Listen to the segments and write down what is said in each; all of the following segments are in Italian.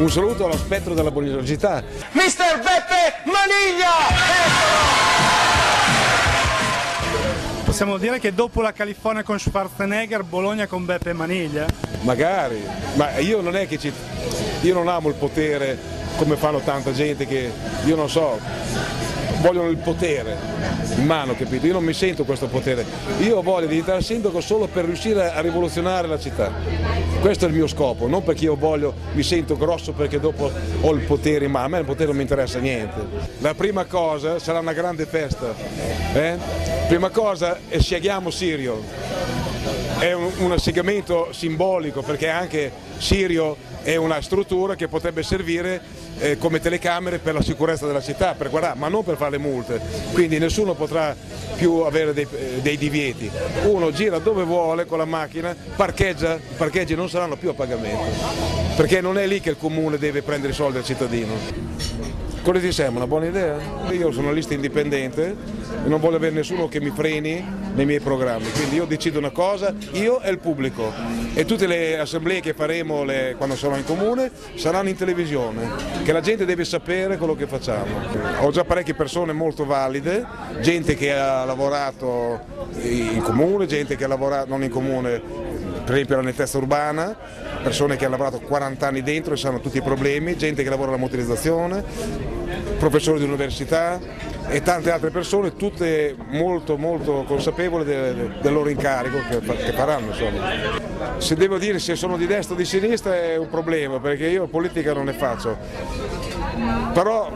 Un saluto allo spettro della bolognosità. Mister Beppe Maniglia! Possiamo dire che dopo la California con Schwarzenegger, Bologna con Beppe Maniglia? Magari, ma io non è che ci... io non amo il potere come fanno tanta gente che io non so, vogliono il potere in mano, capito? Io non mi sento questo potere, io voglio diventare sindaco solo per riuscire a rivoluzionare la città. Questo è il mio scopo, non perché io voglio, mi sento grosso perché dopo ho il potere mano, a me il potere non mi interessa niente. La prima cosa sarà una grande festa. Eh? Prima cosa scegliamo Sirio, è un, un assiegamento simbolico perché anche Sirio è una struttura che potrebbe servire eh, come telecamere per la sicurezza della città, per guardare, ma non per fare le multe, quindi nessuno potrà più avere dei, eh, dei divieti. Uno gira dove vuole con la macchina, parcheggia, i parcheggi non saranno più a pagamento, perché non è lì che il comune deve prendere i soldi al cittadino. Cosa ti sembra? Una buona idea? Io sono una lista indipendente non voglio avere nessuno che mi freni nei miei programmi, quindi io decido una cosa, io e il pubblico. E tutte le assemblee che faremo le, quando sarò in comune saranno in televisione, che la gente deve sapere quello che facciamo. Ho già parecchie persone molto valide, gente che ha lavorato in comune, gente che ha lavorato non in comune per esempio la nettezza urbana, persone che hanno lavorato 40 anni dentro e sanno tutti i problemi, gente che lavora alla motorizzazione, professori di università e tante altre persone, tutte molto molto consapevoli del, del loro incarico che, che faranno. Insomma. Se devo dire se sono di destra o di sinistra è un problema perché io politica non ne faccio, però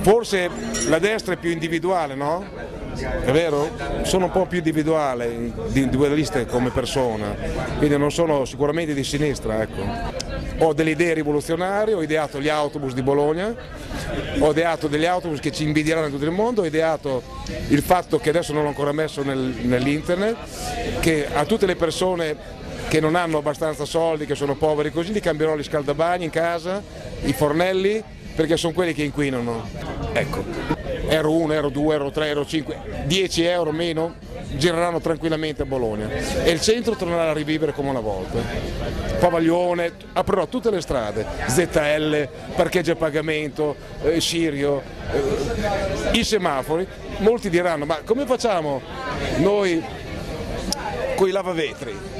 forse la destra è più individuale, no? è vero? Sono un po' più individuale di due liste come persona, quindi non sono sicuramente di sinistra. Ecco. Ho delle idee rivoluzionarie, ho ideato gli autobus di Bologna, ho ideato degli autobus che ci invidieranno in tutto il mondo, ho ideato il fatto che adesso non l'ho ancora messo nel, nell'internet, che a tutte le persone che non hanno abbastanza soldi, che sono poveri così, gli cambierò gli scaldabagni in casa, i fornelli, perché sono quelli che inquinano. Ecco. Euro 1, euro 2, euro 3, euro 5, 10 euro meno gireranno tranquillamente a Bologna e il centro tornerà a rivivere come una volta. Pavaglione, aprirò tutte le strade, ZL, parcheggio a pagamento, eh, Sirio, eh, i semafori, molti diranno ma come facciamo noi con i lavavetri?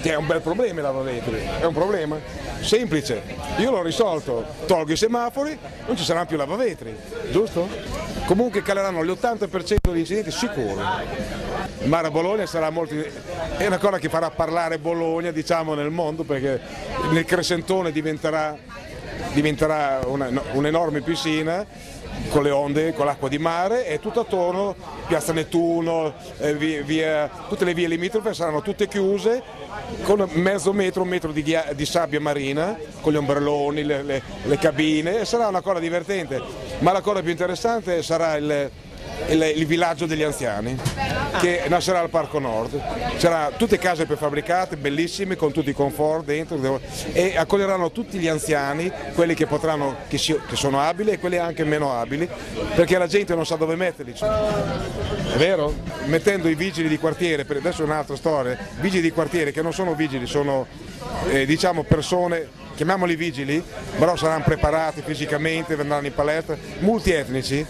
Che è un bel problema i lavavetri, è un problema semplice, io l'ho risolto, tolgo i semafori, non ci saranno più lavavetri, giusto? Comunque caleranno l'80% degli incidenti sicuro. A Bologna sarà molto... è una cosa che farà parlare Bologna diciamo nel mondo perché nel Crescentone diventerà, diventerà un'enorme piscina con le onde, con l'acqua di mare e tutto attorno Piazza Nettuno, eh, via, via, tutte le vie limitrofe saranno tutte chiuse con mezzo metro, un metro di, di sabbia marina, con gli ombrelloni, le, le, le cabine, sarà una cosa divertente, ma la cosa più interessante sarà il, il, il villaggio degli anziani che nascerà al Parco Nord. C'erano tutte case prefabbricate, bellissime, con tutti i comfort dentro e accoglieranno tutti gli anziani, quelli che, potranno, che, si, che sono abili e quelli anche meno abili, perché la gente non sa dove metterli. È vero? Mettendo i vigili di quartiere, adesso è un'altra storia, vigili di quartiere che non sono vigili, sono eh, diciamo persone chiamiamoli vigili, però saranno preparati fisicamente, verranno in palestra, multietnici,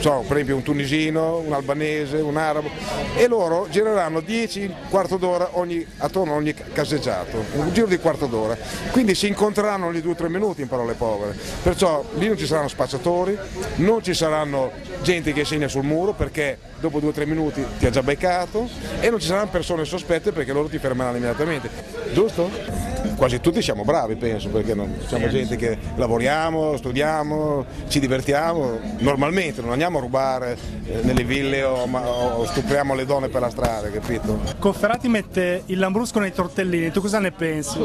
so, per esempio un tunisino, un albanese, un arabo, e loro gireranno 10 quarto d'ora attorno a ogni caseggiato, un giro di quarto d'ora, quindi si incontreranno ogni 2-3 minuti in parole povere, perciò lì non ci saranno spacciatori, non ci saranno gente che segna sul muro perché dopo 2-3 minuti ti ha già beccato e non ci saranno persone sospette perché loro ti fermeranno immediatamente, giusto? Quasi tutti siamo bravi penso, perché non, siamo gente che lavoriamo, studiamo, ci divertiamo, normalmente non andiamo a rubare eh, nelle ville o, o, stupriamo le donne per la strada, capito? Conferati mette il lambrusco nei tortellini, tu cosa ne pensi?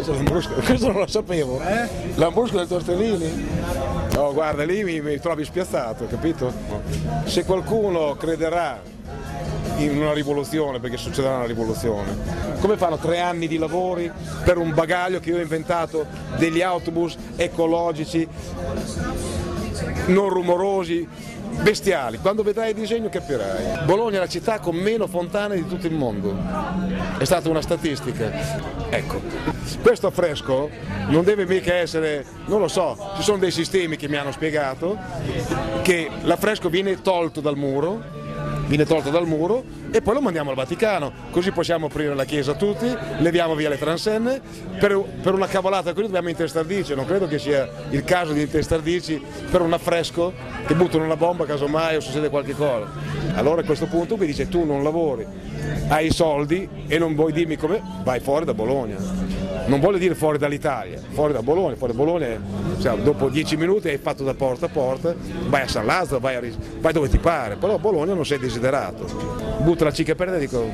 Questo non lo sapevo. Eh? Lambrusco nei tortellini? No, guarda, lì mi, mi trovi spiazzato, capito? Se qualcuno crederà in una rivoluzione, perché succederà una rivoluzione. Come fanno tre anni di lavori per un bagaglio che io ho inventato degli autobus ecologici, non rumorosi, bestiali, quando vedrai il disegno capirai. Bologna è la città con meno fontane di tutto il mondo, è stata una statistica. Ecco, questo affresco non deve mica essere, non lo so, ci sono dei sistemi che mi hanno spiegato che l'affresco viene tolto dal muro viene tolto dal muro e poi lo mandiamo al Vaticano, così possiamo aprire la chiesa a tutti, leviamo via le transenne, per, per una cavolata così dobbiamo intestardirci, non credo che sia il caso di intestardirci per un affresco che buttano una bomba casomai o succede qualche cosa. Allora a questo punto mi dice tu non lavori, hai i soldi e non vuoi dirmi come, vai fuori da Bologna non voglio dire fuori dall'Italia, fuori da Bologna, fuori da Bologna cioè, dopo dieci minuti hai fatto da porta a porta, vai a San Lazzaro, vai, a, vai dove ti pare, però a Bologna non sei desiderato. Butta la cicca per e dico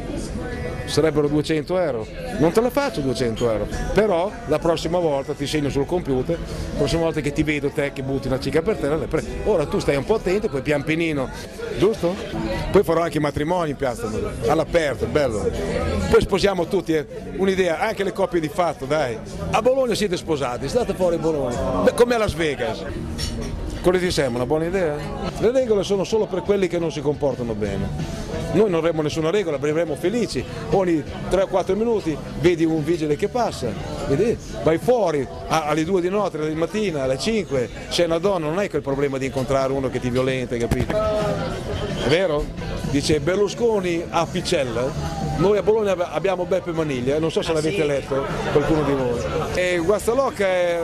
sarebbero 200 euro, non te la faccio 200 euro, però la prossima volta ti segno sul computer, la prossima volta che ti vedo te che butti una cicca per terra, ora tu stai un po' attento, poi pian pianino, giusto? Poi farò anche i matrimoni in piazza, all'aperto, bello. Poi sposiamo tutti, eh. un'idea, anche le coppie di fatto, dai. A Bologna siete sposati, state fuori Bologna, come a Las Vegas. Cosa ti sembra? Una buona idea? Le regole sono solo per quelli che non si comportano bene. Noi non avremo nessuna regola, vivremo felici, ogni 3-4 minuti vedi un vigile che passa, vedi? vai fuori alle 2 di notte, alle mattina, alle 5, sei una donna, non hai quel problema di incontrare uno che ti violenta, capito? È vero? Dice Berlusconi a Picella, noi a Bologna abbiamo Beppe Maniglia, non so se ah, l'avete letto qualcuno di voi. E Guastalocca è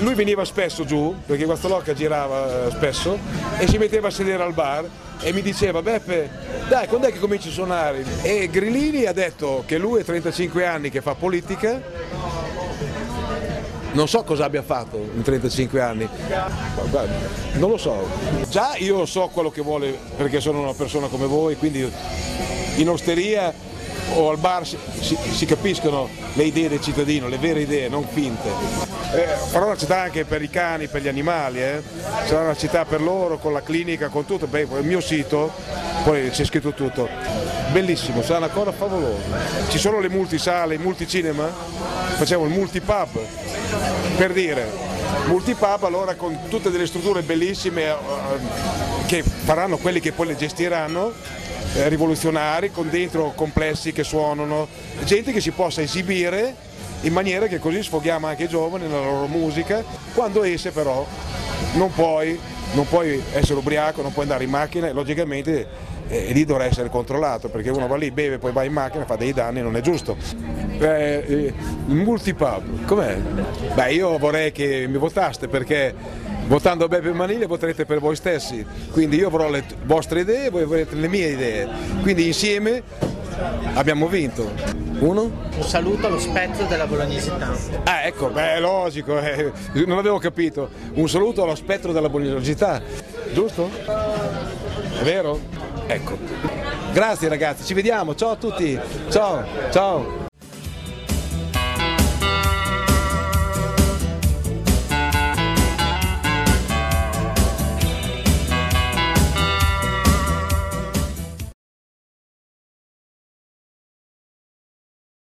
lui veniva spesso giù, perché Guastalocca girava eh, spesso, e si metteva a sedere al bar e mi diceva Beppe dai quando è che cominci a suonare? E Grillini ha detto che lui è 35 anni che fa politica non so cosa abbia fatto in 35 anni, non lo so. Già io so quello che vuole perché sono una persona come voi, quindi in osteria o al bar si, si, si capiscono le idee del cittadino, le vere idee, non finte. Eh, farò una città anche per i cani, per gli animali, eh. sarà una città per loro, con la clinica, con tutto, Beh, il mio sito, poi c'è scritto tutto. Bellissimo, sarà una cosa favolosa. Ci sono le multisale, i multicinema, facciamo il multipub, per dire, multipub allora con tutte delle strutture bellissime eh, che faranno quelli che poi le gestiranno eh, rivoluzionari con dentro complessi che suonano, gente che si possa esibire in maniera che così sfoghiamo anche i giovani nella loro musica, quando esce però non puoi, non puoi essere ubriaco, non puoi andare in macchina e logicamente eh, lì dovrà essere controllato perché uno va lì, beve, poi va in macchina, fa dei danni, non è giusto. Eh, il multipub, com'è? Beh io vorrei che mi votaste perché votando Beppe Manile voterete per voi stessi, quindi io avrò le vostre idee e voi avrete le mie idee, quindi insieme abbiamo vinto. Uno? Un saluto allo spettro della bolognesità. Ah ecco, beh è logico, eh, non avevo capito. Un saluto allo spettro della bolognesità, giusto? È vero? Ecco. Grazie ragazzi, ci vediamo, ciao a tutti, ciao, ciao.